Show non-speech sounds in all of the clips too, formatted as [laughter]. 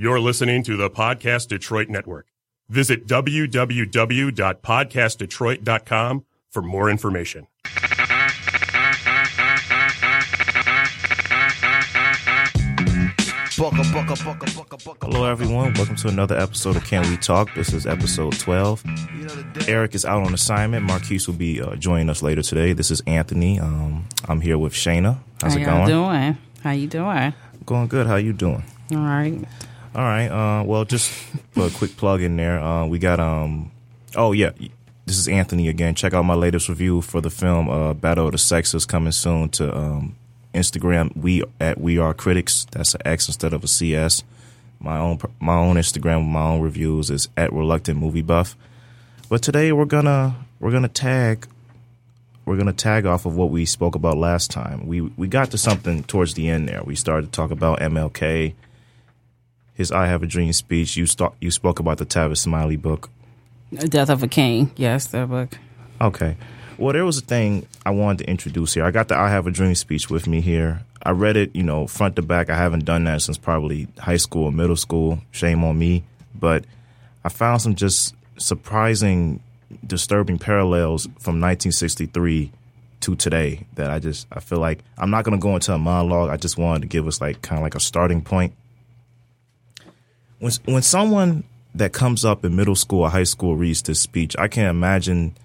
You're listening to the Podcast Detroit Network. Visit www.podcastdetroit.com for more information. Hello, everyone. Welcome to another episode of Can We Talk? This is episode 12. Eric is out on assignment. Marquise will be uh, joining us later today. This is Anthony. Um, I'm here with Shayna. How's How it going? How you doing? How you doing? Going good. How you doing? All right. All right. Uh, well, just a quick plug in there. Uh, we got um. Oh yeah, this is Anthony again. Check out my latest review for the film uh, Battle of the Sexes coming soon to um, Instagram. We at We Are Critics. That's an X instead of a CS. My own my own Instagram with my own reviews is at Reluctant Movie Buff. But today we're gonna we're gonna tag we're gonna tag off of what we spoke about last time. We we got to something towards the end there. We started to talk about MLK his "I Have a Dream" speech. You st- you spoke about the Tavis Smiley book. Death of a King. Yes, that book. Okay. Well, there was a thing I wanted to introduce here. I got the "I Have a Dream" speech with me here. I read it, you know, front to back. I haven't done that since probably high school or middle school. Shame on me. But I found some just surprising, disturbing parallels from 1963 to today that I just I feel like I'm not going to go into a monologue. I just wanted to give us like kind of like a starting point. When when someone that comes up in middle school or high school reads this speech, I can't imagine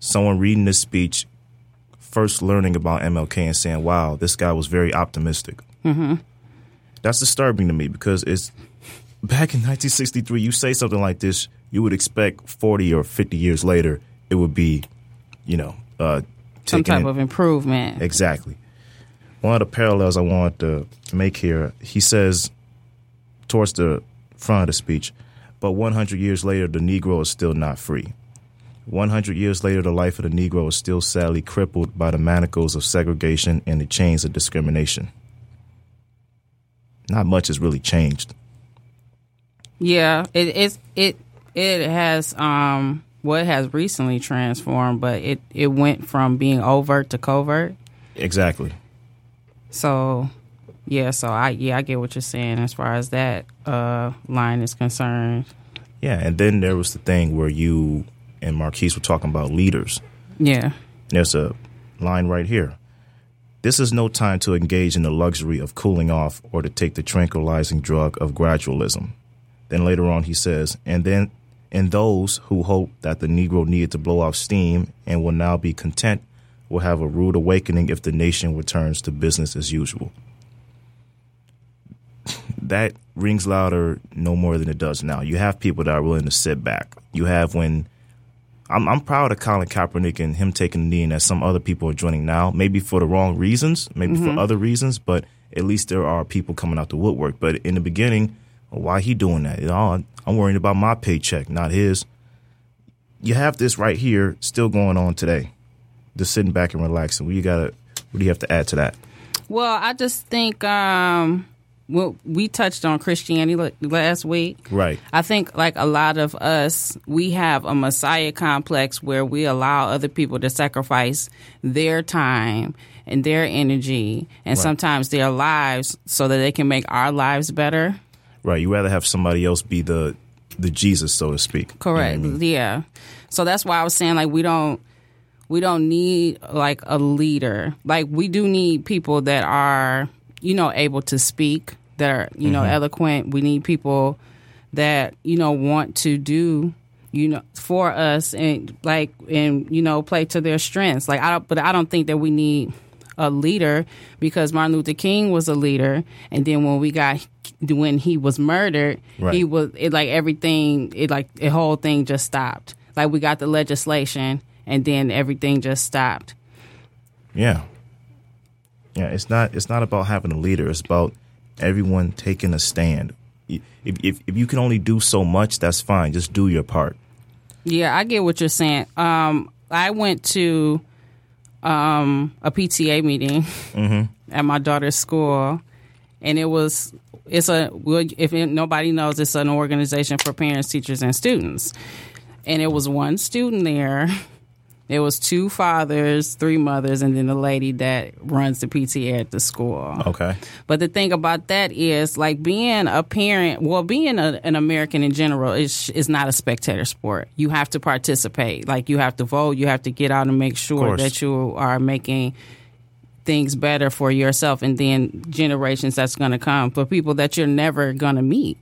someone reading this speech first learning about MLK and saying, "Wow, this guy was very optimistic." Mm-hmm. That's disturbing to me because it's back in 1963. You say something like this, you would expect 40 or 50 years later it would be, you know, uh, Some type in- of improvement. Exactly. One of the parallels I want to make here, he says towards the front of the speech, but 100 years later, the Negro is still not free. 100 years later, the life of the Negro is still sadly crippled by the manacles of segregation and the chains of discrimination. Not much has really changed. Yeah, it it's it it has um well it has recently transformed, but it it went from being overt to covert. Exactly. So yeah, so I yeah I get what you're saying as far as that uh line is concerned. Yeah, and then there was the thing where you and Marquise were talking about leaders. Yeah. There's a line right here. This is no time to engage in the luxury of cooling off or to take the tranquilizing drug of gradualism. Then later on, he says, and then, and those who hope that the Negro needed to blow off steam and will now be content will have a rude awakening if the nation returns to business as usual. That rings louder no more than it does now. You have people that are willing to sit back. You have when I'm, I'm proud of Colin Kaepernick and him taking the knee, and that some other people are joining now. Maybe for the wrong reasons, maybe for other reasons, but at least there are people coming out the woodwork. But in the beginning, why he doing that? You know, I'm worrying about my paycheck, not his. You have this right here, still going on today. Just sitting back and relaxing. What you gotta? What do you have to add to that? Well, I just think um well we touched on Christianity la- last week. Right. I think like a lot of us, we have a messiah complex where we allow other people to sacrifice their time and their energy and sometimes their lives so that they can make our lives better. Right. You rather have somebody else be the the Jesus, so to speak. You know I Correct. mean? Yeah. So that's why I was saying like we don't we don't need like a leader. Like we do need people that are, you know, able to speak, that are, you know, mm-hmm. eloquent. We need people that, you know, want to do you know for us and like and you know play to their strengths like i don't but i don't think that we need a leader because martin luther king was a leader and then when we got when he was murdered Right. he was it like everything it like the whole thing just stopped like we got the legislation and then everything just stopped Yeah. Yeah, it's not it's not about having a leader. It's about everyone taking a stand. If if if you can only do so much, that's fine. Just do your part. Yeah, I get what you're saying. Um, I went to um, a PTA meeting [laughs] at my daughter's school, and it was it's a if nobody knows, it's an organization for parents, teachers, and students. And it was one student there It was two fathers, three mothers, and then the lady that runs the PTA at the school. Okay. But the thing about that is, like being a parent, well, being a, an American in general is is not a spectator sport. You have to participate. Like you have to vote. You have to get out and make sure that you are making things better for yourself and then generations that's going to come for people that you're never going to meet.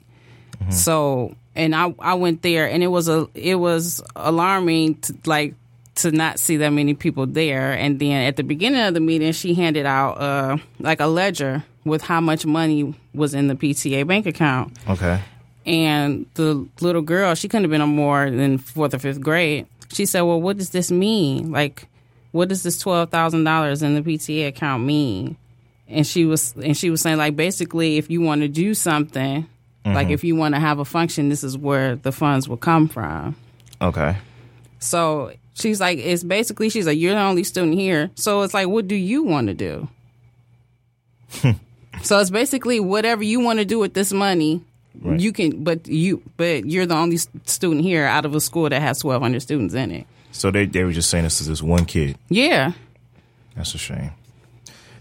Mm-hmm. So, and I I went there and it was a it was alarming to, like to not see that many people there. And then at the beginning of the meeting, she handed out uh like a ledger with how much money was in the PTA bank account. Okay. And the little girl, she couldn't have been no more than fourth or fifth grade. She said, "Well, what does this mean? Like, what does this twelve thousand dollars in the PTA account mean?" And she was, and she was saying, like, basically, if you want to do something, like if you want to have a function, this is where the funds will come from. Okay. So she's like, it's basically, she's like, you're the only student here. So it's like, what do you want to do? [laughs] so it's basically whatever you want to do with this money. Right. You can, but you, but you're the only student here out of a school that has 1,200 students in it. So they they were just saying this to this one kid. Yeah, That's a shame.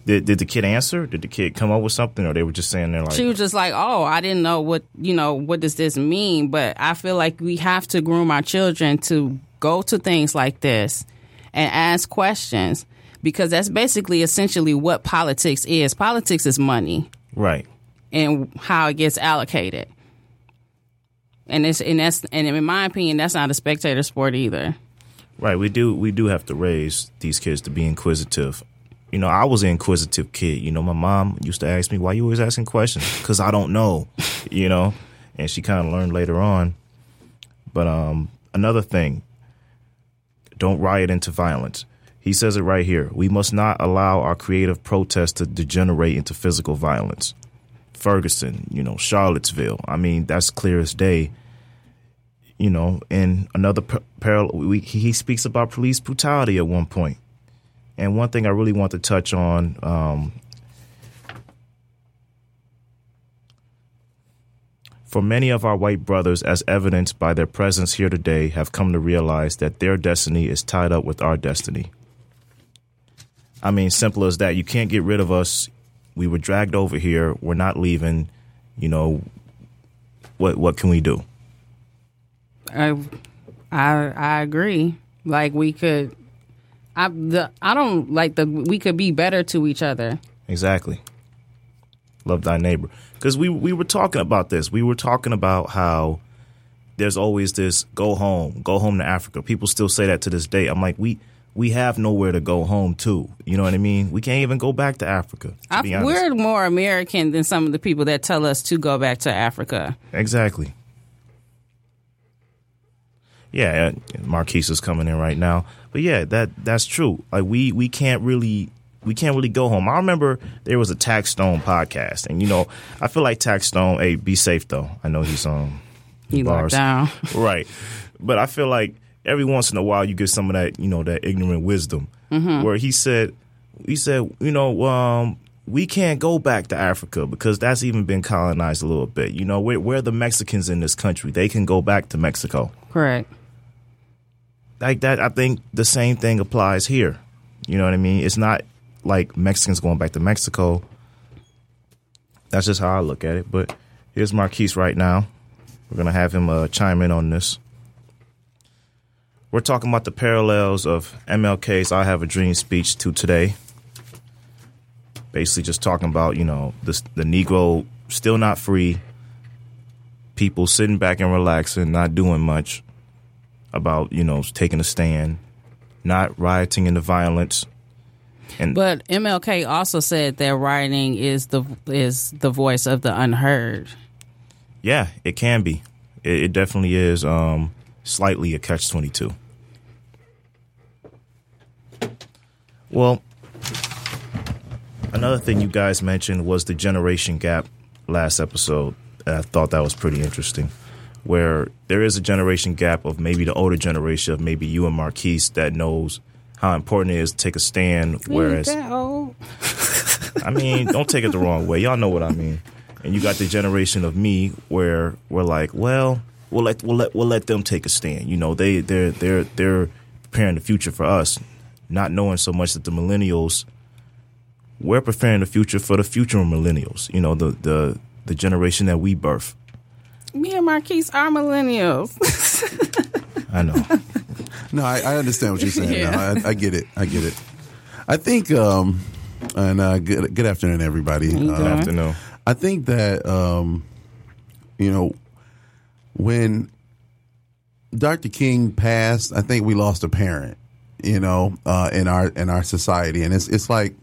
Did did the kid answer? Did the kid come up with something, or they were just saying they're like, she was just like, "Oh, I didn't know what you know. What does this mean?" But I feel like we have to groom our children to go to things like this and ask questions because that's basically essentially what politics is. Politics is money right? and how it gets allocated. And it's and that's and in my opinion, that's not a spectator sport either. Right. We do we do have to raise these kids to be inquisitive. You know, I was an inquisitive kid. You know, my mom used to ask me, "Why you always asking questions?" Because I don't know. You know, and she kind of learned later on. But um, another thing, don't riot into violence. He says it right here. We must not allow our creative protest to degenerate into physical violence. Ferguson, you know, Charlottesville. I mean, that's clear as day you know, in another par- parallel, we, he speaks about police brutality at one point. And one thing I really want to touch on, um, for many of our white brothers, as evidenced by their presence here today, have come to realize that their destiny is tied up with our destiny. I mean, simple as that. You can't get rid of us. We were dragged over here. We're not leaving. You know, what what can we do? I I I agree. Like we could I the I don't like the we could be better to each other. Exactly. Love thy neighbor. Because we we were talking about this. We were talking about how there's always this go home, go home to Africa. People still say that to this day. I'm like, we we have nowhere to go home to. You know what I mean? We can't even go back to Africa. To I, be honest. we're more American than some of the people that tell us to go back to Africa. Exactly. Yeah, Marquise is coming in right now. But yeah, that that's true. Like we we can't really we can't really go home. I remember there was a Tax Stone podcast, and you know I feel like Tax Stone. Hey, be safe though. I know he's um He locked bars. down. [laughs] right. But I feel like every once in a while you get some of that, you know, that ignorant wisdom. Where he said, he said, you know, um, we can't go back to Africa because that's even been colonized a little bit. You know, we're, we're the Mexicans in this country. They can go back to Mexico. Correct. Like that, I think the same thing applies here. You know what I mean? It's not like Mexicans going back to Mexico. That's just how I look at it. But here's Marquise right now. We're gonna have him uh, chime in on this. We're talking about the parallels of MLK's "I Have a Dream" speech to today. Basically, just talking about you know the the Negro still not free. People sitting back and relaxing, not doing much about you know taking a stand, not rioting into violence. And But MLK also said that writing is the is the voice of the unheard. yeah, it can be. It, it definitely is. Um, slightly a catch twenty two. Well, another thing you guys mentioned was the generation gap last episode. And I thought that was pretty interesting. Where there is a generation gap of maybe the older generation of maybe you and Marquise that knows how important it is to take a stand, whereas Ain't that old? [laughs] I mean, don't take it the wrong way. Y'all know what I mean. And you got the generation of me where we're like, well, we'll let we'll let we'll let them take a stand. You know, they they're they're they're preparing the future for us, not knowing so much that the millennials we're preparing the future for the future millennials. You know, the the the generation that we birth. Me and Marquise are millennials. [laughs] I know. No, I, I understand what you're saying. [laughs] Yeah. No, I, I get it. I get it. I think, um, and uh, good, good afternoon, everybody. you Uh. Afternoon. I think that um, you know when Dr. King passed, I think we lost a parent. You know, uh, in our in our society, and it's it's like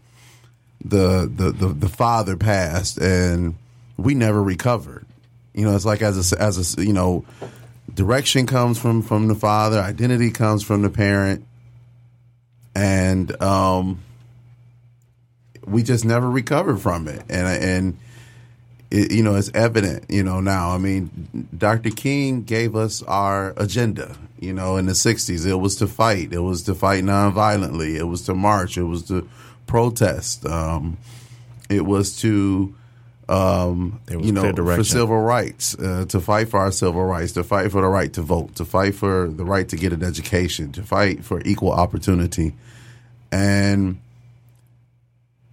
the the the, the father passed, and we never recovered. You know, it's like as a as a you know, direction comes from from the father, identity comes from the parent, and um, we just never recovered from it, and and it, you know, it's evident, you know, now. I mean, Dr. King gave us our agenda, you know, in the 60s. It was to fight. It was to fight nonviolently. It was to march. It was to protest. Um, it was to, um, you know, for civil rights, uh, to fight for our civil rights, to fight for the right to vote, to fight for the right to get an education, to fight for equal opportunity. And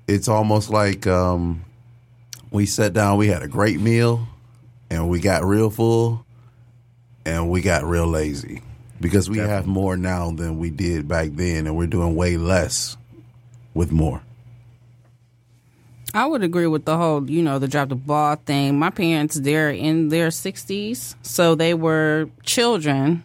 it's almost like, um, we sat down, we had a great meal, and we got real full, and we got real lazy because we have more now than we did back then, and we're doing way less with more. I would agree with the whole, you know, the drop the ball thing. My parents, they're in their 60s, so they were children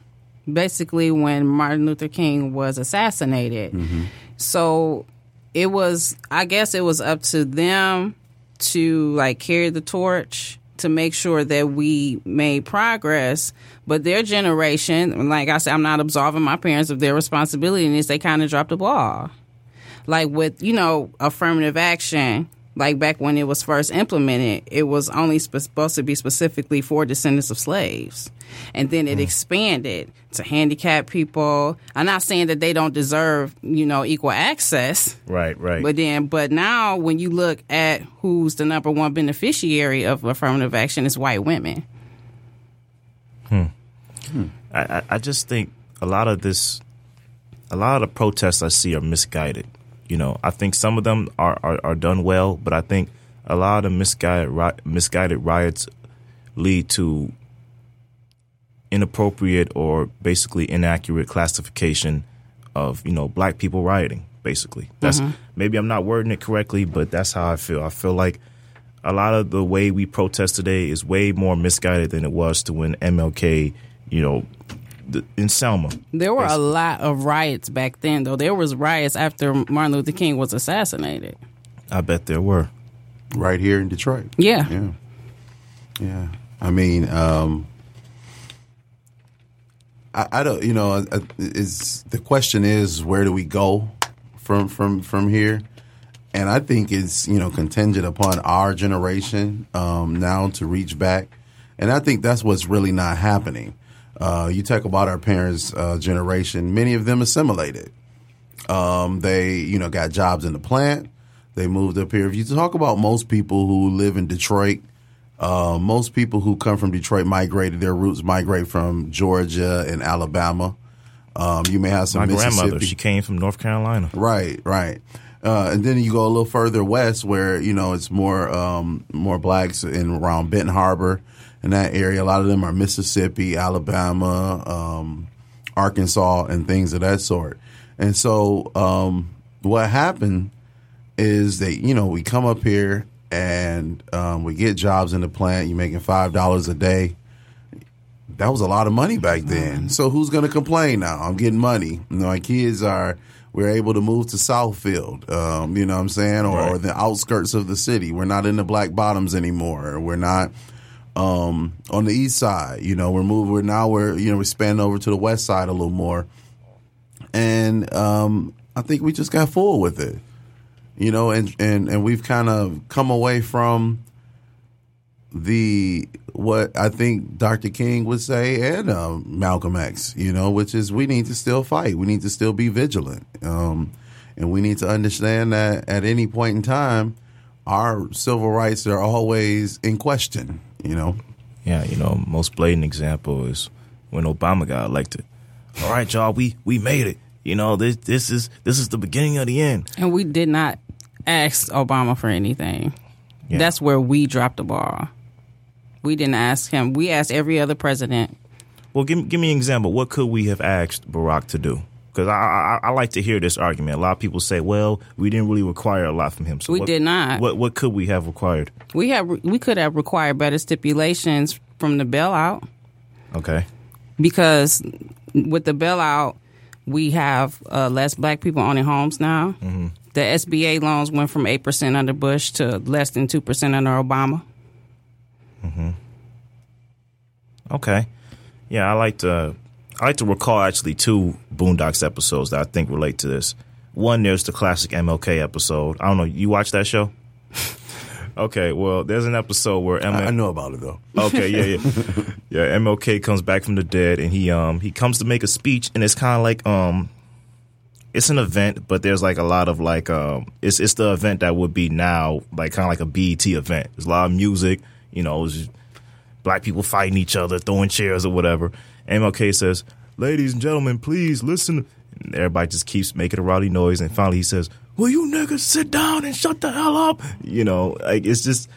basically when Martin Luther King was assassinated. Mm-hmm. So it was, I guess it was up to them to like carry the torch to make sure that we made progress. But their generation, like I said, I'm not absolving my parents of their responsibility in this, they kind of dropped the ball like with you know affirmative action like back when it was first implemented it was only sp- supposed to be specifically for descendants of slaves. And then it hmm. expanded to handicapped people. I'm not saying that they don't deserve you know equal access. Right, right. but then but now when you look at who's the number one beneficiary of affirmative action it's white women. Hmm. Hmm. I, I, I just think a lot of this, a lot of the protests I see are misguided. You know, I think some of them are, are, are done well, but I think a lot of misguided misguided riots lead to inappropriate or basically inaccurate classification of you know black people rioting. Basically, that's mm-hmm. maybe I'm not wording it correctly, but that's how I feel. I feel like a lot of the way we protest today is way more misguided than it was to when MLK, you know, in Selma. there were a lot of riots back then though there was riots after martin luther king was assassinated I bet there were. Right here in Detroit. yeah Yeah. Yeah. I mean, um, I, I don't, you know, uh, is the question is where do we go from from from here? And I think it's you know contingent upon our generation um, now to reach back, and I think that's what's really not happening. Uh, you talk about our parents' uh, generation; many of them assimilated. Um, they, you know, got jobs in the plant. They moved up here. If you talk about most people who live in Detroit, uh, most people who come from Detroit migrated. Their roots migrate from Georgia and Alabama. Um, you may have some My grandmother, she came from North Carolina. Right, right. Uh, and then you go a little further west where, you know, it's more, um, more blacks in around Benton Harbor in that area. A lot of them are Mississippi, Alabama, um, Arkansas and things of that sort. And so, um, what happened is that, you know, we come up here and, um, we get jobs in the plant. You're making $5 a day that was a lot of money back then. So who's going to complain now? I'm getting money. You know, my kids are. We're able to move to Southfield. Um, you know what I'm saying, or, or the outskirts of the city. We're not in the Black Bottoms anymore. We're not um, on the east side. You know, we're moving. We're now we're you know we're spanning over to the west side a little more, and um, I think we just got full with it. You know, and and and we've kind of come away from the what I think Dr. King would say and um, Malcolm X, you know, which is we need to still fight. We need to still be vigilant. Um, and we need to understand that at any point in time, our civil rights are always in question, you know. Yeah, you know, most blatant example is when Obama got elected. All right, y'all, we we made it. You know, this this is this is the beginning of the end. And we did not ask Obama for anything. Yeah. That's where we dropped the ball. We didn't ask him. We asked every other president. Well, give give me an example. What could we have asked Barack to do? Because I, I I like to hear this argument. A lot of people say, "Well, we didn't really require a lot from him." So We what- did not. What what could we have required? We have we could have required better stipulations from the bailout Okay. because with the bailout we have uh, less black people owning homes now. Mm-hmm. The SBA loans went from eight percent under Bush to less than two percent under Obama. Mm-hmm. Okay. Yeah, I like to uh, I like to recall actually two Boondocks episodes that I think relate to this. One there's the classic MLK episode. I don't know, you watch that show? [laughs] okay, well, there's an episode where MLK I, I know about it though. Okay, yeah, yeah, [laughs] yeah. MLK comes back from the dead, and he um he comes to make a speech, and it's kind of like um, it's an event, but there's like a lot of like um, it's it's the event that would be now like kind of like a BET event. There's a lot of music, you know, black people fighting each other, throwing chairs or whatever. MLK says, "Ladies and gentlemen, please listen." And everybody just keeps making a rowdy noise, and finally he says, "Will you niggas sit down and shut the hell up?" You know, like it's just.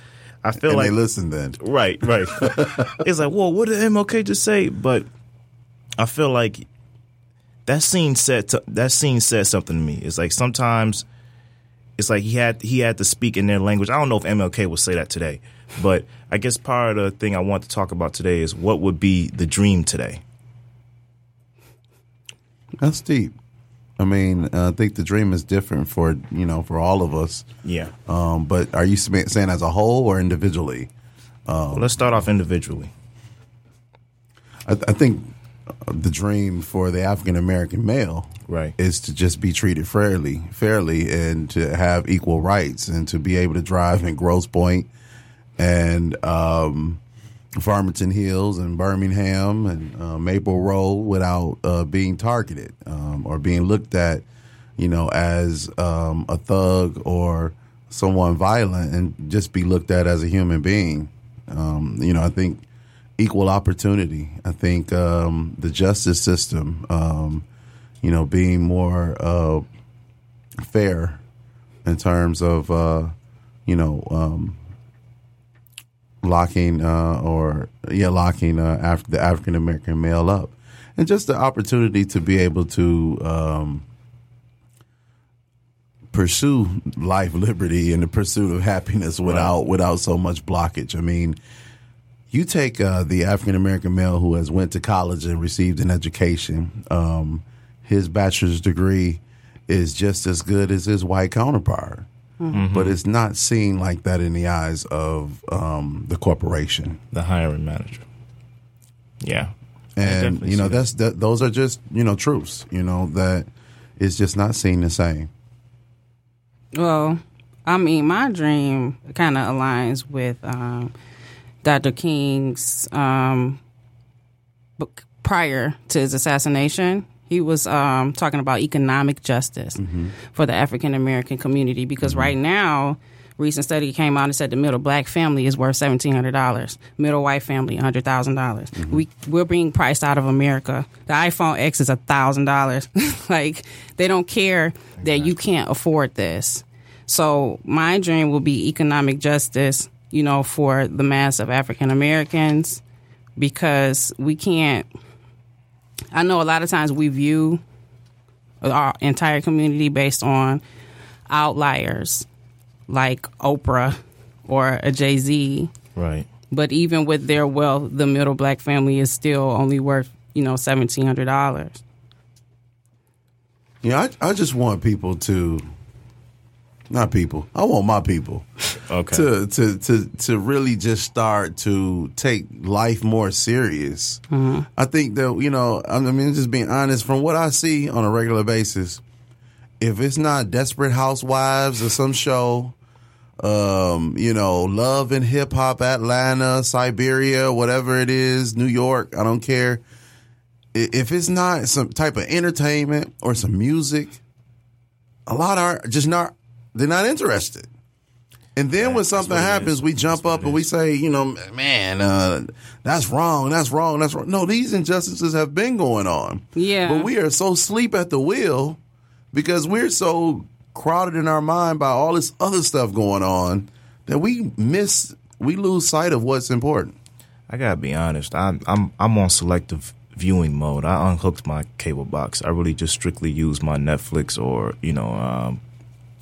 I feel And like they listen then. Right, right. [laughs] it's like, whoa, what did MLK just say? But I feel like that scene said to, that scene said something to me. It's like sometimes it's like he had he had to speak in their language. I don't know if MLK would say that today, but I guess part of the thing I want to talk about today is what would be the dream today. That's deep. I mean, I think the dream is different for you know for all of us. Yeah. Um, but are you saying as a whole or individually? Well, let's start off individually. I, I think the dream for the African American male Right. is to just be treated fairly, fairly, and to have equal rights, and to be able to drive in Grosse Pointe and um, Farmington Hills and Birmingham and uh, Maple Road without uh, being targeted um, or being looked at, you know, as um, a thug or someone violent, and just be looked at as a human being. Um, you know, I think equal opportunity. I think um, the justice system, um, you know, being more uh, fair in terms of, uh, you know, um, locking uh, or yeah, locking uh, Af- the African American male up, and just the opportunity to be able to. Um, pursue life, liberty, and the pursuit of happiness without without so much blockage. I mean, you take uh, the African American male who has went to college and received an education. Um, his bachelor's degree is just as good as his white counterpart, but it's not seen like that in the eyes of um, the corporation. The hiring manager. Yeah. And you know that's that, those are just you know truths. You know that it's just not seen the same. Well, I mean, my dream kind of aligns with um, Dr. King's um, book prior to his assassination. He was um, talking about economic justice mm-hmm. for the African American community because mm-hmm. right now, recent study came out and said the middle black family is worth seventeen hundred dollars, middle white family hundred thousand dollars. Mm-hmm. We we're being priced out of America. The iPhone X is a thousand dollars. [laughs] Like they don't care that you can't afford this. So my dream will be economic justice, you know, for the mass of African Americans because we can't I know a lot of times we view our entire community based on outliers like Oprah or a Jay Z. Right. But even with their wealth, the middle black family is still only worth, you know, seventeen hundred dollars. Yeah, I, I just want people to, not people. I want my people Okay. to to to to really just start to take life more serious. I think that you know, I mean, just being honest, from what I see on a regular basis, if it's not Desperate Housewives or some show, um, you know, Love and Hip Hop Atlanta, Siberia, whatever it is, New York, I don't care. If it's not some type of entertainment or some music, a lot are just not they're not interested. And then when something happens, we jump That's up and we say, you know, man, uh, that's wrong, that's wrong, that's wrong. No, these injustices have been going on. Yeah. But we are so sleep at the wheel because we're so crowded in our mind by all this other stuff going on that we miss, we lose sight of what's important. I gotta be honest. I'm I'm I'm on selective viewing mode. I unhooked my cable box. I really just strictly use my Netflix or you know um,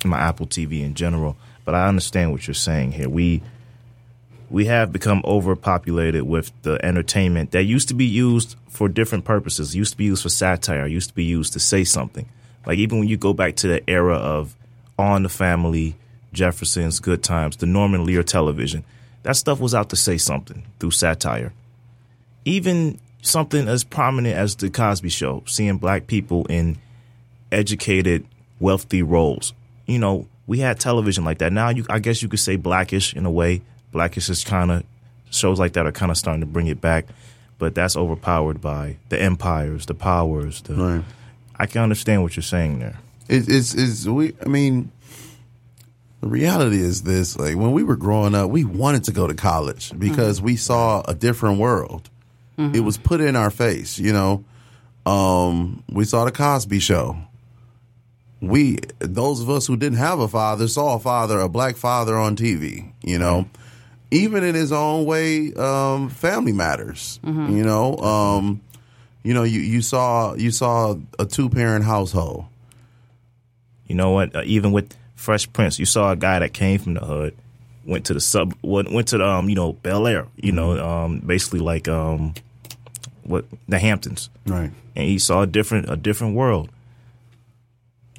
my Apple TV in general. But I understand what you're saying here. We we have become overpopulated with the entertainment that used to be used for different purposes. It used to be used for satire. It used to be used to say something. Like even when you go back to the era of All in the Family, Jefferson's Good Times, the Norman Lear television, that stuff was out to say something through satire. Even something as prominent as the Cosby Show, seeing black people in educated, wealthy roles. You know, we had television like that. Now, you, I guess you could say blackish in a way. Blackish is kind of shows like that are kind of starting to bring it back, but that's overpowered by the empires, the powers. The, Right. I can understand what you're saying there. It, it's, it's, we, I mean, the reality is this like when we were growing up, we wanted to go to college because we saw a different world. It was put in our face, you know. Um, we saw the Cosby show. We, those of us who didn't have a father, saw a father, a black father on TV, you know. Even in his own way, um, family matters, you know. Um, you know, you, you saw you saw a two parent household. You know what? Uh, even with Fresh Prince, you saw a guy that came from the hood, went to the sub, went, went to the um, you know, Bel Air. You know, um, basically like um, what the Hamptons, Right. and he saw a different a different world.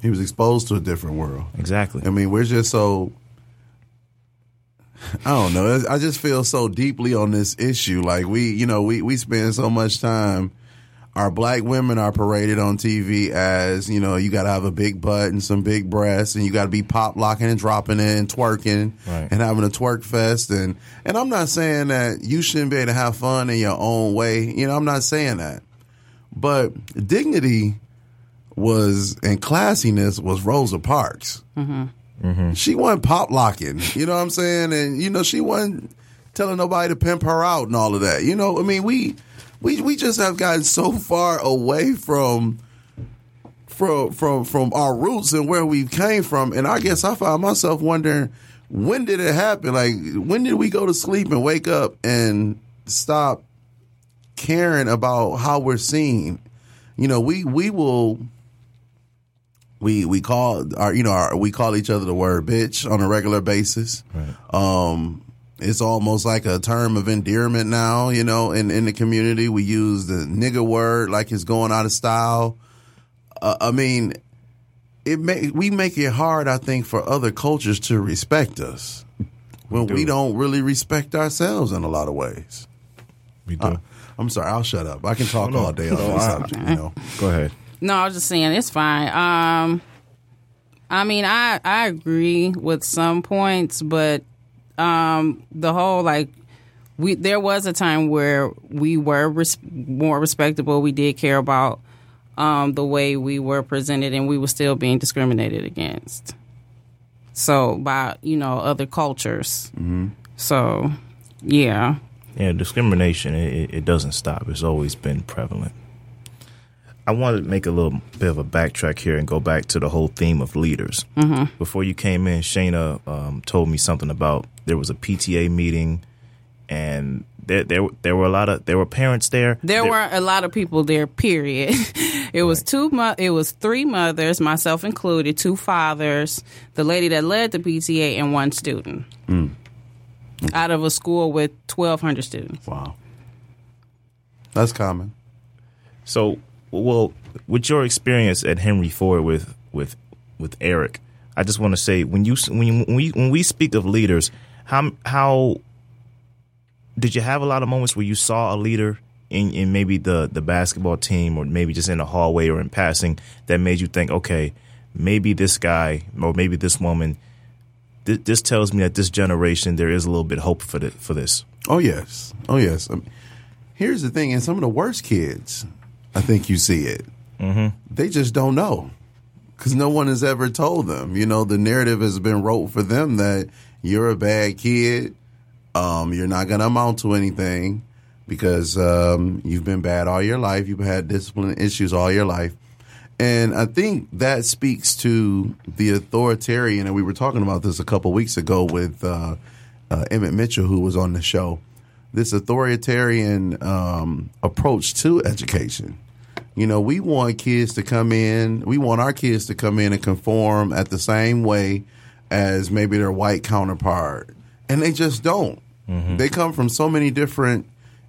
He was exposed to a different world. Exactly. I mean, we're just so. I don't know. I just feel so deeply on this issue. Like we, you know, we we spend so much time. Our black women are paraded on TV as you know, you got to have a big butt and some big breasts, and you got to be pop locking and dropping it and twerking Right. and having a twerk fest. And and I'm not saying that you shouldn't be able to have fun in your own way. You know, I'm not saying that. But dignity was and classiness was Rosa Parks. Mm-hmm. Mm-hmm. She wasn't pop locking, you know what I'm saying? And you know, she wasn't telling nobody to pimp her out and all of that. You know, I mean, we we we just have gotten so far away from from from from our roots and where we came from. And I guess I found myself wondering when did it happen? Like when did we go to sleep and wake up and stop caring about how we're seen? You know, we we will we we call our you know our, we call each other the word bitch on a regular basis. Um, it's almost like a term of endearment now. You know, in in the community, we use the nigger word like it's going out of style. Uh, I mean, it make we make it hard, I think, for other cultures to respect us when we do. don't really respect ourselves in a lot of ways. We do. Uh, I'm sorry, I'll shut up. I can talk all day on this subject. You know. Go ahead. No, I was just saying it's fine. Um, I mean, I I agree with some points, but um, the whole like we there was a time where we were res- more respectable. We did care about um, the way we were presented, and we were still being discriminated against. So by you know other cultures. So yeah, Yeah, discrimination it- it doesn't stop. It's always been prevalent. I wanted to make a little bit of a backtrack here and go back to the whole theme of leaders. Mm-hmm. Before you came in, Shayna um, told me something about there was a PTA meeting, and there there there were a lot of there were parents there. There There- weren't a lot of people there. Period. [laughs] it was two. Mo- it was three mothers, myself included, two fathers, the lady that led the PTA, and one student. Out of a school with twelve hundred students. Wow, that's common. So, well, with your experience at Henry Ford with with with Eric, I just want to say when you when we when we speak of leaders, how how did you have a lot of moments where you saw a leader in, in maybe the the basketball team or maybe just in the hallway or in passing that made you think, okay, maybe this guy or maybe this woman. This, tells me that this generation there is a little bit hope for the, for this. Oh yes, oh yes. Um, here's the thing: in some of the worst kids, I think you see it. Mm-hmm. They just don't know. because no one has ever told them. You know, the narrative has been wrote for them that you're a bad kid. Um, you're not going to amount to anything because um, you've been bad all your life. You've had discipline issues all your life. And I think that speaks to the authoritarian. And we were talking about this a couple weeks ago with uh, uh, Emmett Mitchell, who was on the show. This authoritarian um, approach to education. You know, we want kids to come in, we want our kids to come in and conform at the same way as maybe their white counterpart. And they just don't. Mm-hmm. They come from so many different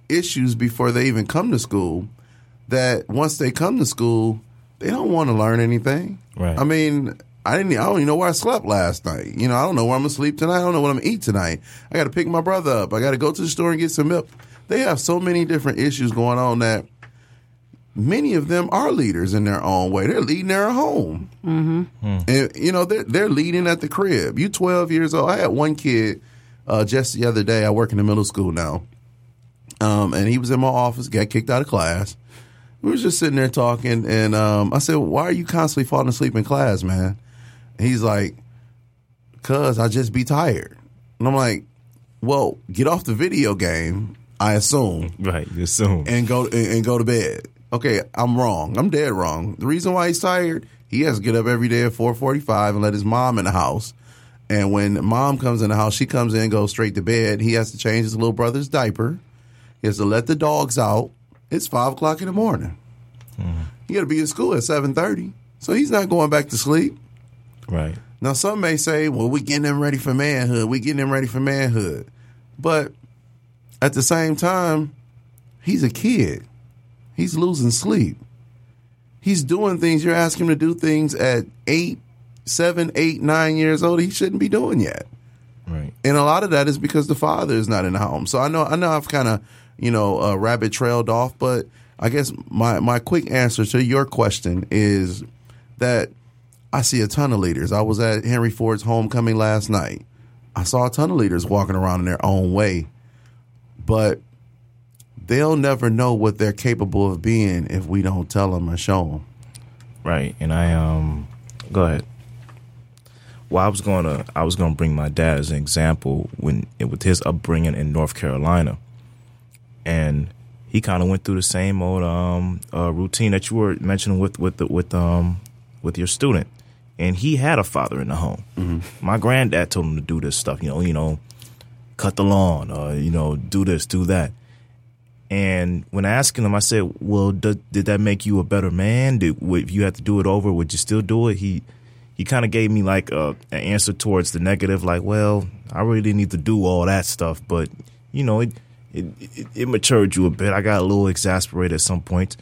issues before they even come to school that once they come to school, they don't want to learn anything. Right. I mean, I didn't. I don't even know where I slept last night. You know, I don't know where I'm gonna sleep tonight. I don't know what I'm gonna eat tonight. I got to pick my brother up. I got to go to the store and get some milk. They have so many different issues going on that many of them are leaders in their own way. They're leading their home, mm-hmm. and you know they're they're leading at the crib. You 12 years old. I had one kid uh, just the other day. I work in the middle school now, um, and he was in my office. Got kicked out of class we were just sitting there talking, and um, I said, "Why are you constantly falling asleep in class, man?" And he's like, "Cause I just be tired." And I'm like, "Well, get off the video game." I assume, right? You assume, and go and, and go to bed. Okay, I'm wrong. I'm dead wrong. The reason why he's tired, he has to get up every day at 4:45 and let his mom in the house. And when mom comes in the house, she comes in, goes straight to bed. He has to change his little brother's diaper. He has to let the dogs out it's five o'clock in the morning. Mm-hmm. You got to be in school at seven thirty, so he's not going back to sleep. Right now, some may say, "Well, we getting him ready for manhood. We getting him ready for manhood," but at the same time, he's a kid. He's losing sleep. He's doing things. You're asking him to do things at eight, seven, eight, nine years old. He shouldn't be doing yet. Right. And a lot of that is because the father is not in the home. So I know, I know, I've kind of you know, uh, rabbit trailed off. But I guess my, my quick answer to your question is that I see a ton of leaders. I was at Henry Ford's homecoming last night. I saw a ton of leaders walking around in their own way, but they'll never know what they're capable of being if we don't tell them or show them. Right. And I, um, go ahead. Well, I was going to, I was to bring my dad as an example when, with his upbringing in North Carolina and he kind of went through the same old um, uh, routine that you were mentioning with with the, with um with your student. And he had a father in the home. Mm-hmm. My granddad told him to do this stuff. You know, you know, cut the lawn, or you know, do this, do that. And when asking him, I said, "Well, did, did that make you a better man? Did if you had to do it over, would you still do it?" He he kind of gave me like a, an answer towards the negative, like, "Well, I really didn't need to do all that stuff, but you know, it it, it, it matured you a bit. I got a little exasperated at some point.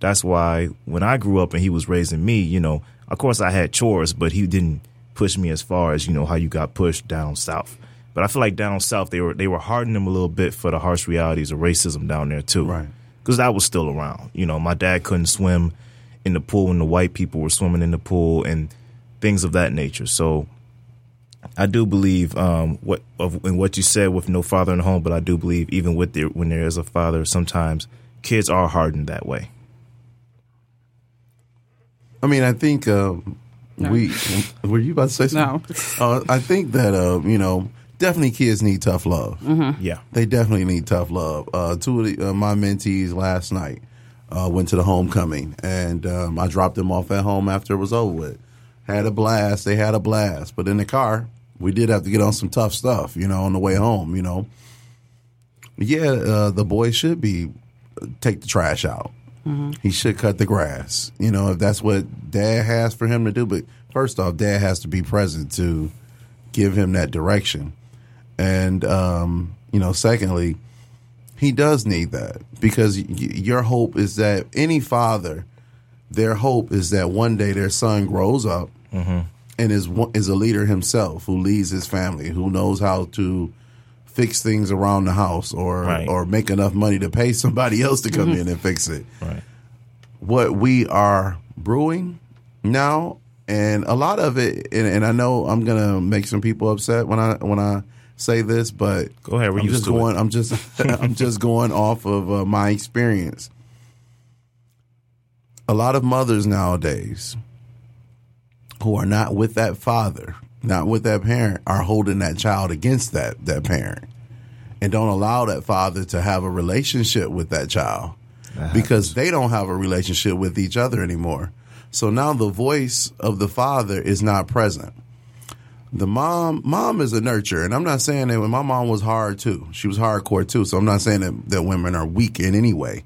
That's why when I grew up and he was raising me, you know, of course I had chores, but he didn't push me as far as you know how you got pushed down south. But I feel like down south they were they were hardening him a little bit for the harsh realities of racism down there too, right? Because that was still around. You know, my dad couldn't swim in the pool when the white people were swimming in the pool and things of that nature. So I do believe um, what of in what you said with no father in the home, but I do believe even with there when there is a father, sometimes kids are hardened that way. I mean, I think uh, no. we were you about to say something? No, uh, I think that uh, you know definitely kids need tough love. Mm-hmm. Yeah, they definitely need tough love. Uh, two of the, uh, my mentees last night uh, went to the homecoming, and um, I dropped them off at home after it was over with. Had a blast. They had a blast, but in the car, we did have to get on some tough stuff, you know, on the way home, you know. Yeah, uh, the boy should be take the trash out. Mm-hmm. He should cut the grass, you know, if that's what dad has for him to do. But first off, dad has to be present to give him that direction. And, um, you know, secondly, he does need that because y- your hope is that any father, their hope is that one day their son grows up. Mm-hmm and is is a leader himself who leads his family, who knows how to fix things around the house or right. or make enough money to pay [laughs] somebody else to come mm-hmm. in and fix it. Right. What we are brewing now, and a lot of it, and, and, I know I'm gonna make some people upset when I when I say this, but go ahead. We're I'm just going. It. I'm just [laughs] I'm just going off of uh, my experience. A lot of mothers nowadays who are not with that father, not with that parent, are holding that child against that that parent, and don't allow that father to have a relationship with that child because they don't have a relationship with each other anymore. So now the voice of the father is not present. The mom, mom is a nurturer and I'm not saying that when my mom was hard too. She was hardcore too. So I'm not saying that, that women are weak in any way,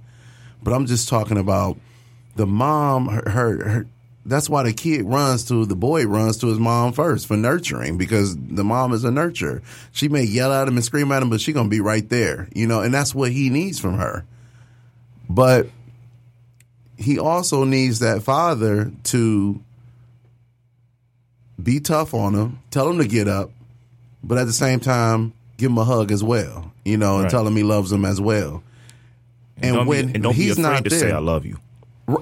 but I'm just talking about the mom. Her, her, her that's why the kid runs to the boy runs to his mom first for nurturing because the mom is a nurturer. She may yell at him and scream at him, but she's gonna be right there, you know, and that's what he needs from her. But he also needs that father to be tough on him, tell him to get up, but at the same time, give him a hug as well, you know, and Right. tell him he loves him as well. And, don't when be, and he's not to there, say I love you.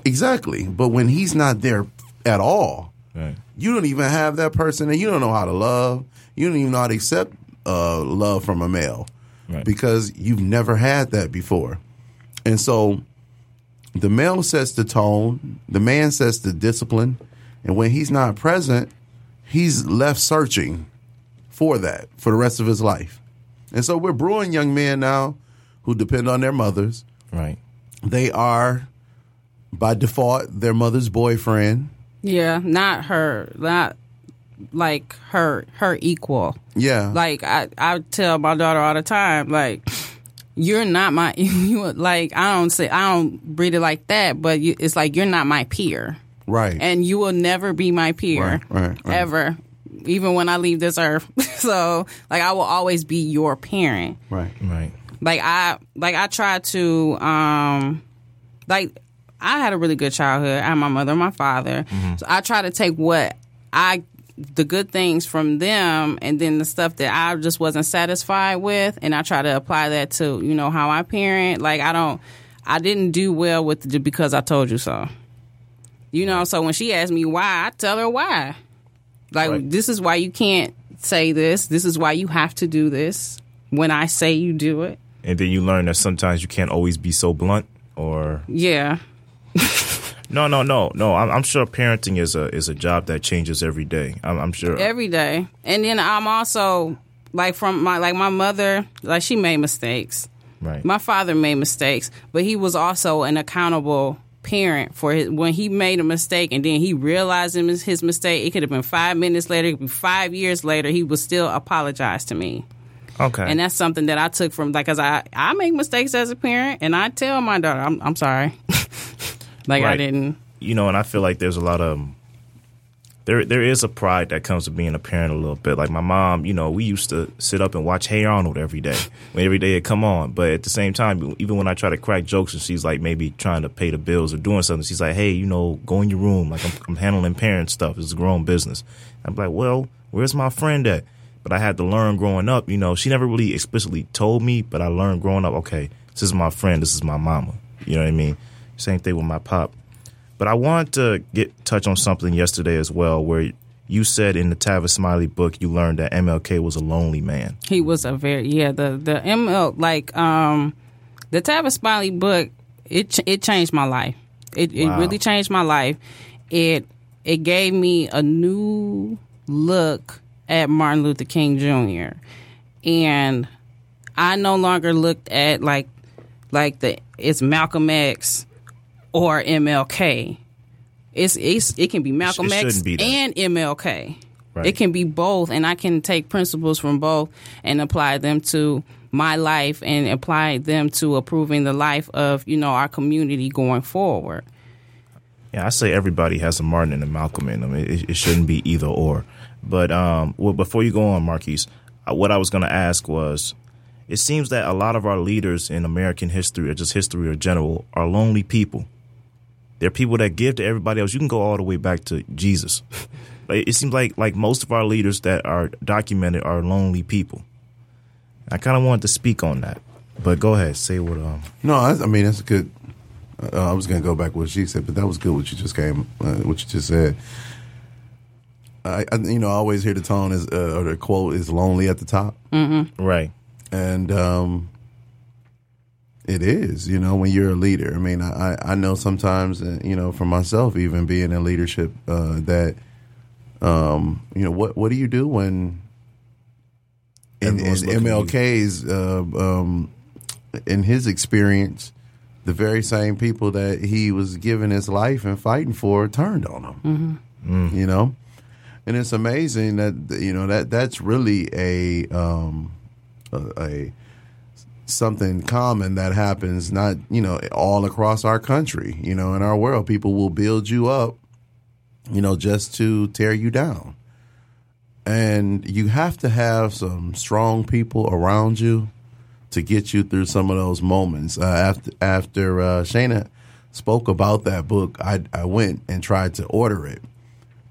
Exactly. But when he's not there at all, Right. you don't even have that person, and you don't know how to love. You don't even know how to accept uh, love from a male Right. because you've never had that before. And so the male sets the tone, the man sets the discipline, and when he's not present, he's left searching for that for the rest of his life. And so we're brewing young men now who depend on their mothers. Right. They are, by default, their mother's boyfriend. Yeah, not her, not like her her equal. Yeah. Like I I tell my daughter all the time, like you're not my [laughs] you like I don't say I don't read it like that, but you, it's like you're not my peer, right. and you will never be my peer Right, right, right. ever, even when I leave this earth. [laughs] so like I will always be your parent right. Right. like I like I try to um like I had a really good childhood. I had my mother and my father. So I try to take what I the good things from them and then the stuff that I just wasn't satisfied with and I try to apply that to, you know, how I parent. Like I don't I didn't do well with the because I told you so. You know, so when she asks me why, I tell her why. Like Right. this is why you can't say this. This is why you have to do this when I say you do it. And then you learn that sometimes you can't always be so blunt or Yeah. [laughs] no, no, no, no. I'm, I'm sure parenting is a is a job that changes every day. I'm, I'm sure. every day. And then I'm also like from my like my mother, like she made mistakes. right. My father made mistakes, but he was also an accountable parent for his when he made a mistake and then he realized his, his mistake. It could have been five minutes later, it could be five years later. He would still apologize to me, okay. and that's something that I took from like, cause I I make mistakes as a parent, and I tell my daughter, I'm I'm sorry, [laughs] like I didn't. you know, and I feel like there's a lot of there there is a pride that comes with being a parent a little bit. Like my mom, you know, we used to sit up and watch Hey Arnold every day. [laughs] When every day it come on. But at the same time, even when I try to crack jokes and she's like maybe trying to pay the bills or doing something, she's like, Hey, you know, go in your room. Like I'm, I'm handling parent stuff. It's a grown business. I'm like, Well, where's my friend at? But I had to learn growing up, you know, she never really explicitly told me, but I learned growing up, okay, this is my friend, this is my mama. You know what I mean? Same thing with my pop. But I want to get touch on something yesterday as well, where you said in the Tavis Smiley book you learned that MLK was a lonely man. He was a very yeah the the ML like um the Tavis Smiley book it it changed my life. It it really changed my life. It it gave me a new look at Martin Luther King Jr. and I no longer looked at like like the it's Malcolm X or MLK. It's, it's it can be Malcolm it X be and MLK. Right. It can be both, and I can take principles from both and apply them to my life and apply them to improving the life of you know our community going forward. Yeah, I say everybody has a Martin and a Malcolm in them. It, it shouldn't be either or. But um, well, before you go on, Marquise, uh, what I was going to ask was, it seems that a lot of our leaders in American history, or just history in general, are lonely people. They're people that give to everybody else. You can go all the way back to Jesus. [laughs] It seems like like most of our leaders that are documented are lonely people. I kind of wanted to speak on that, but go ahead, say what. Um, No, that's, I mean that's good. Uh, I was going to go back what she said, but that was good. What you just came, uh, what you just said. I, I, you know, I always hear the tone is uh, or the quote is "lonely at the top," right, and um, it is. You know, when you're a leader. I mean, I, I know sometimes, uh, you know, for myself, even being in leadership, uh, that Um, you know what? What do you do when in, in Everyone's looking at you. MLK's uh, um, in his experience, the very same people that he was giving his life and fighting for turned on him. You know, and it's amazing that you know that that's really a um, a, a something common that happens not you know all across our country you know in our world. People will build you up you know just to tear you down. And you have to have some strong people around you to get you through some of those moments. Uh, after after uh, Shayna spoke about that book I, I went and tried to order it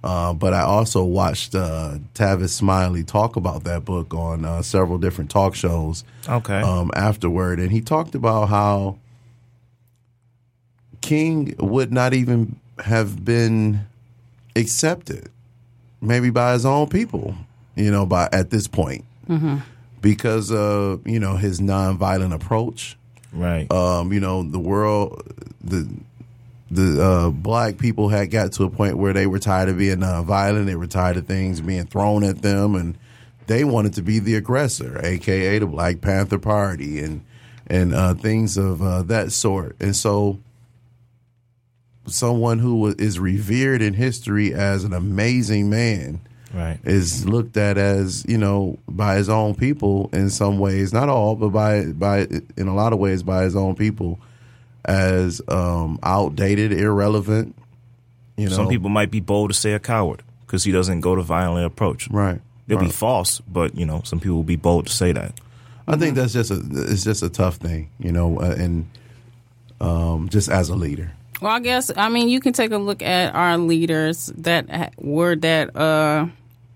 uh, but I also watched uh, Tavis Smiley talk about that book on uh, several different talk shows Okay. um, afterward, and he talked about how King would not even have been accepted, maybe by his own people, you know, by at this point, because of you know his nonviolent approach. right. Um, you know, the world, the the uh, black people had got to a point where they were tired of being violent. They were tired of things being thrown at them, and they wanted to be the aggressor, aka the Black Panther Party, and and uh, things of uh, that sort. And so, someone who is revered in history as an amazing man right. is looked at as you know by his own people in some ways, not all, but by by in a lot of ways by his own people as um, outdated, irrelevant. You know, Some people might be bold to say a coward because he doesn't go to violent approach. right? They'll be false, but you know, some people will be bold to say that. I think that's just a it's just a tough thing, you know, uh, and um, just as a leader. Well, I guess I mean you can take a look at our leaders that were that uh,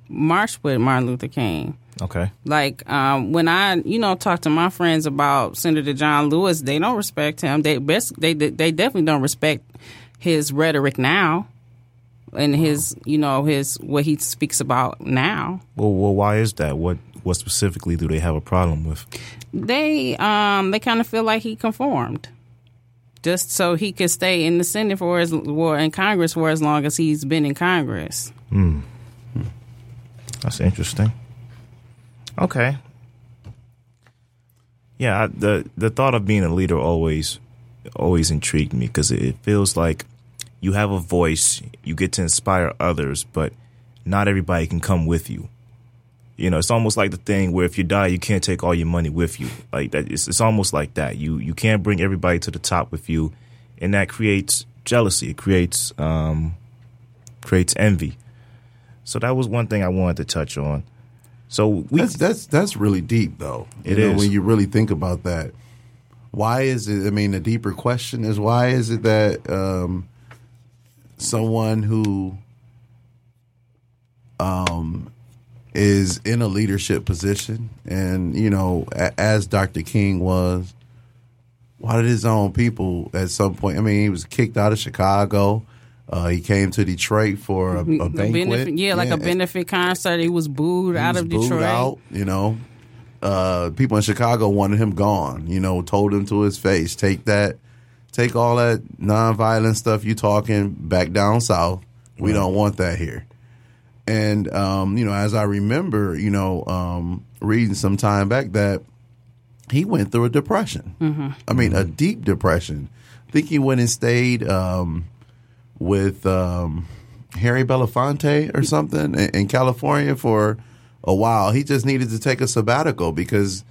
marched with Martin Luther King. Okay. Like um, when I, you know, talk to my friends about Senator John Lewis, they don't respect him. They best they they definitely don't respect his rhetoric now, and his you know his what he speaks about now. Well, well, why is that? What what specifically do they have a problem with? They um they kind of feel like he conformed, just so he could stay in the Senate for as or in Congress for as long as he's been in Congress. Hmm. That's interesting. Okay. Yeah, the the thought of being a leader always always intrigued me because it feels like you have a voice, you get to inspire others, but not everybody can come with you. You know, it's almost like the thing where if you die, you can't take all your money with you. Like that, it's, it's almost like that. You you can't bring everybody to the top with you, and that creates jealousy. It creates um, creates envy. So that was one thing I wanted to touch on. So we That's that's that's really deep, though. You It know, is. when you really think about that. Why is it? I mean, the deeper question is why is it that um, someone who um, is in a leadership position, and you know, a, as Dr. King was, why did his own people at some point? I mean, he was kicked out of Chicago. Uh, he came to Detroit for a, a [laughs] banquet. benefit, yeah, like a benefit concert. He was booed He out was of booed Detroit. out, you know, uh, people in Chicago wanted him gone. You know, told him to his face, take that, take all that nonviolent stuff you talking back down south. We don't want that here. And um, you know, as I remember, you know, um, reading some time back that he went through a depression. I mean, a deep depression. I think he went and stayed um, with um, Harry Belafonte or something in, in California for a while. He just needed to take a sabbatical because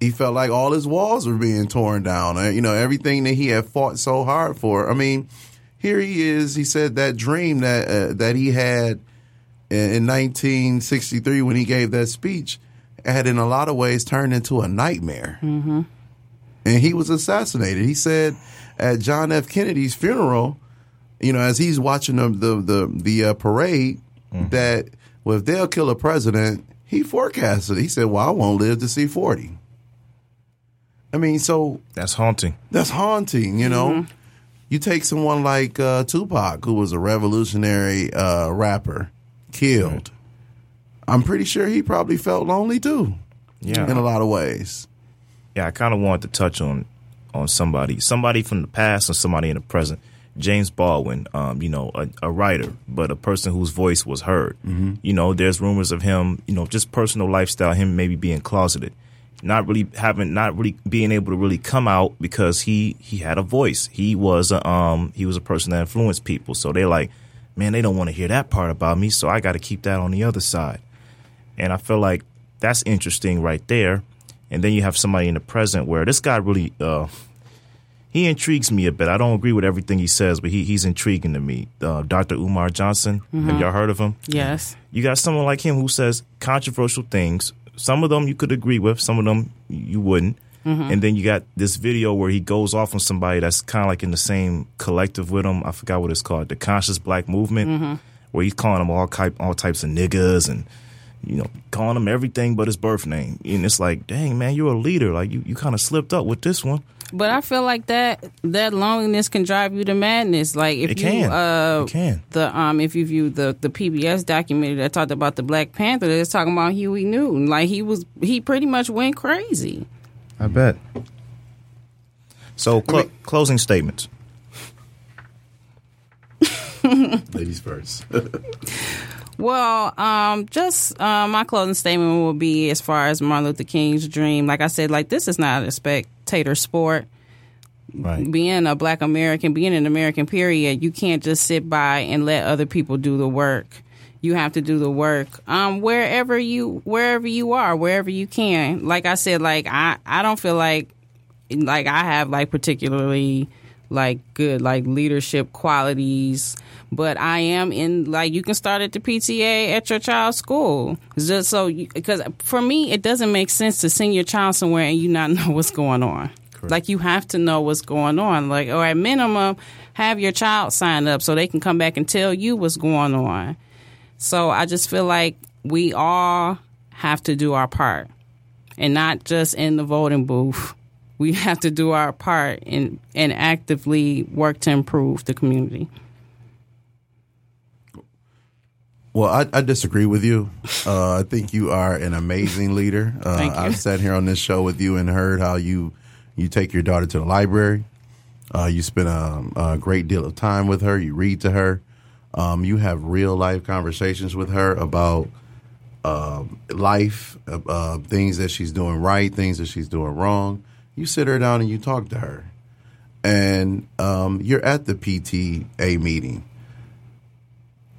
he felt like all his walls were being torn down. Uh, You know, everything that he had fought so hard for. I mean, here he is. He said that dream that uh, that he had in, in 1963 when he gave that speech had in a lot of ways turned into a nightmare. Mm-hmm. And he was assassinated. He said at John F. Kennedy's funeral, you know, as he's watching the the the, the uh, parade, that well, if they'll kill a president, he forecasted. He said, "Well, I won't live to see 40. I mean, so that's haunting. that's haunting, you know. You take someone like uh, Tupac, who was a revolutionary uh, rapper, killed. I'm pretty sure he probably felt lonely too, Yeah. in a lot of ways. yeah, I kind of wanted to touch on on somebody, somebody from the past and somebody in the present. James Baldwin, um, you know, a, a, writer, but a person whose voice was heard. Mm-hmm. You know, there's rumors of him, you know, just personal lifestyle, him maybe being closeted, not really having, not really being able to really come out because he he had a voice. He was a um he was a person that influenced people. So they're like, man, they don't want to hear that part about me, so I got to keep that on the other side. And I feel like that's interesting right there. And then you have somebody in the present where this guy really uh, he intrigues me a bit. I don't agree with everything he says, but he, he's intriguing to me. Uh, Dr. Umar Johnson, mm-hmm. have y'all heard of him? Yes. You got someone like him who says controversial things. Some of them you could agree with, some of them you wouldn't. Mm-hmm. And then you got this video where he goes off on somebody that's kind of like in the same collective with him. I forgot what it's called, the Conscious Black Movement, mm-hmm. where he's calling them all type, all types of niggas and you know, calling him everything but his birth name. And it's like, dang man, you're a leader. Like you, you kind of slipped up with this one. But I feel like that that loneliness can drive you to madness. Like if it you can. uh it can. the um if you view the the PBS documentary that talked about the Black Panther, that's talking about Huey Newton. Like he was he pretty much went crazy. I bet. So cl- I mean, closing statements. [laughs] Ladies first. [laughs] Well, um, just uh, my closing statement will be as far as Martin Luther King's dream. Like I said, like this is not a spectator sport. Right. Being a Black American, being an American, period, you can't just sit by and let other people do the work. You have to do the work um, wherever you wherever you are, wherever you can. Like I said, like I I don't feel like like I have like particularly like good like leadership qualities but I am in like you can start at the PTA at your child's school just so because for me it doesn't make sense to send your child somewhere and you not [laughs] know what's going on. Correct. Like you have to know what's going on. Like or at minimum have your child sign up so they can come back and tell you what's going on. So I just feel like we all have to do our part and not just in the voting booth. We have to do our part and and actively work to improve the community. Well, I, I, disagree with you. Uh, I think you are an amazing leader. Uh, Thank you. I've sat here on this show with you and heard how you you take your daughter to the library. Uh, you spend a, a, great deal of time with her. You read to her. Um, you have real life conversations with her about um, life, uh, uh, things that she's doing right, things that she's doing wrong. You sit her down and you talk to her, and um, you're at the PTA meeting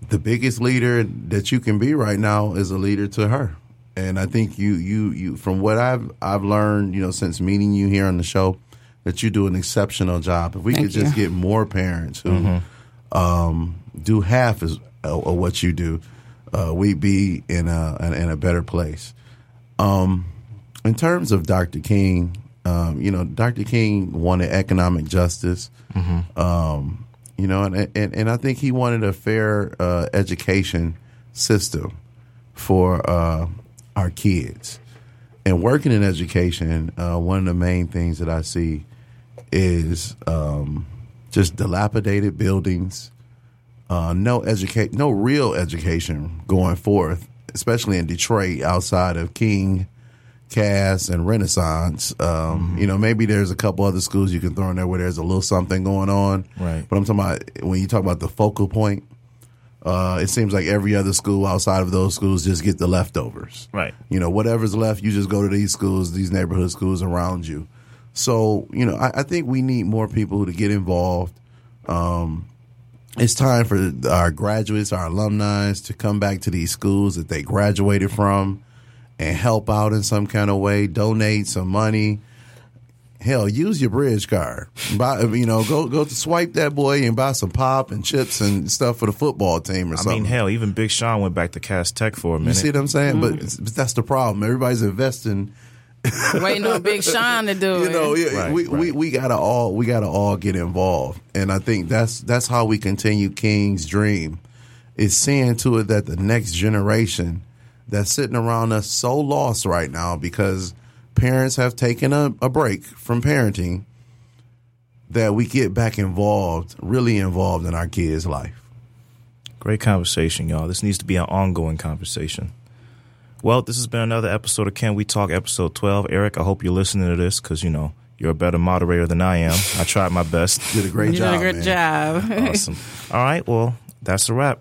the biggest leader that you can be right now is a leader to her. And I think you, you, you, from what I've, I've learned, you know, since meeting you here on the show, that you do an exceptional job. If we Thank could just get more parents who mm-hmm. um, do half as uh, of what you do, uh, we'd be in a in a better place. Um, in terms of Dr. King, um, you know, Dr. King wanted economic justice. Mm-hmm. Um, you know, and and, and I think he wanted a fair uh, education system for uh, our kids. And working in education, uh, one of the main things that I see is um, just dilapidated buildings, uh, no educate, no real education going forth, especially in Detroit, outside of King Cass and Renaissance. Um, mm-hmm. You know, maybe there's a couple other schools you can throw in there where there's a little something going on. Right. But I'm talking about when you talk about the focal point. Uh, it seems like every other school outside of those schools just get the leftovers. Right. You know, whatever's left, you just go to these schools, these neighborhood schools around you. So, you know, I, I think we need more people to get involved. Um, it's time for our graduates, our alumni to come back to these schools that they graduated from and help out in some kind of way, donate some money. Hell, use your bridge card. Buy, [laughs] you know, go go to swipe that boy and buy some pop and chips and stuff for the football team or I something. mean, hell, even Big Sean went back to Cass Tech for a minute. You see what I'm saying? Mm-hmm. But, but that's the problem. Everybody's investing. [laughs] Waiting on Big Sean to do [laughs] you know, it. Yeah, Right, we, right. we we gotta all we gotta all get involved, and I think that's that's how we continue King's dream, is seeing to it that the next generation that's sitting around us so lost right now because parents have taken a, a break from parenting that we get back involved, really involved in our kids' life. Great conversation, y'all. This needs to be an ongoing conversation. Well, this has been another episode of Can We Talk, episode 12. Eric, I hope you're listening to this because, you know, You're a better moderator than I am. I tried my best. Did a great job. You job. did a good man. job. [laughs] Awesome. All right. Well, that's a wrap.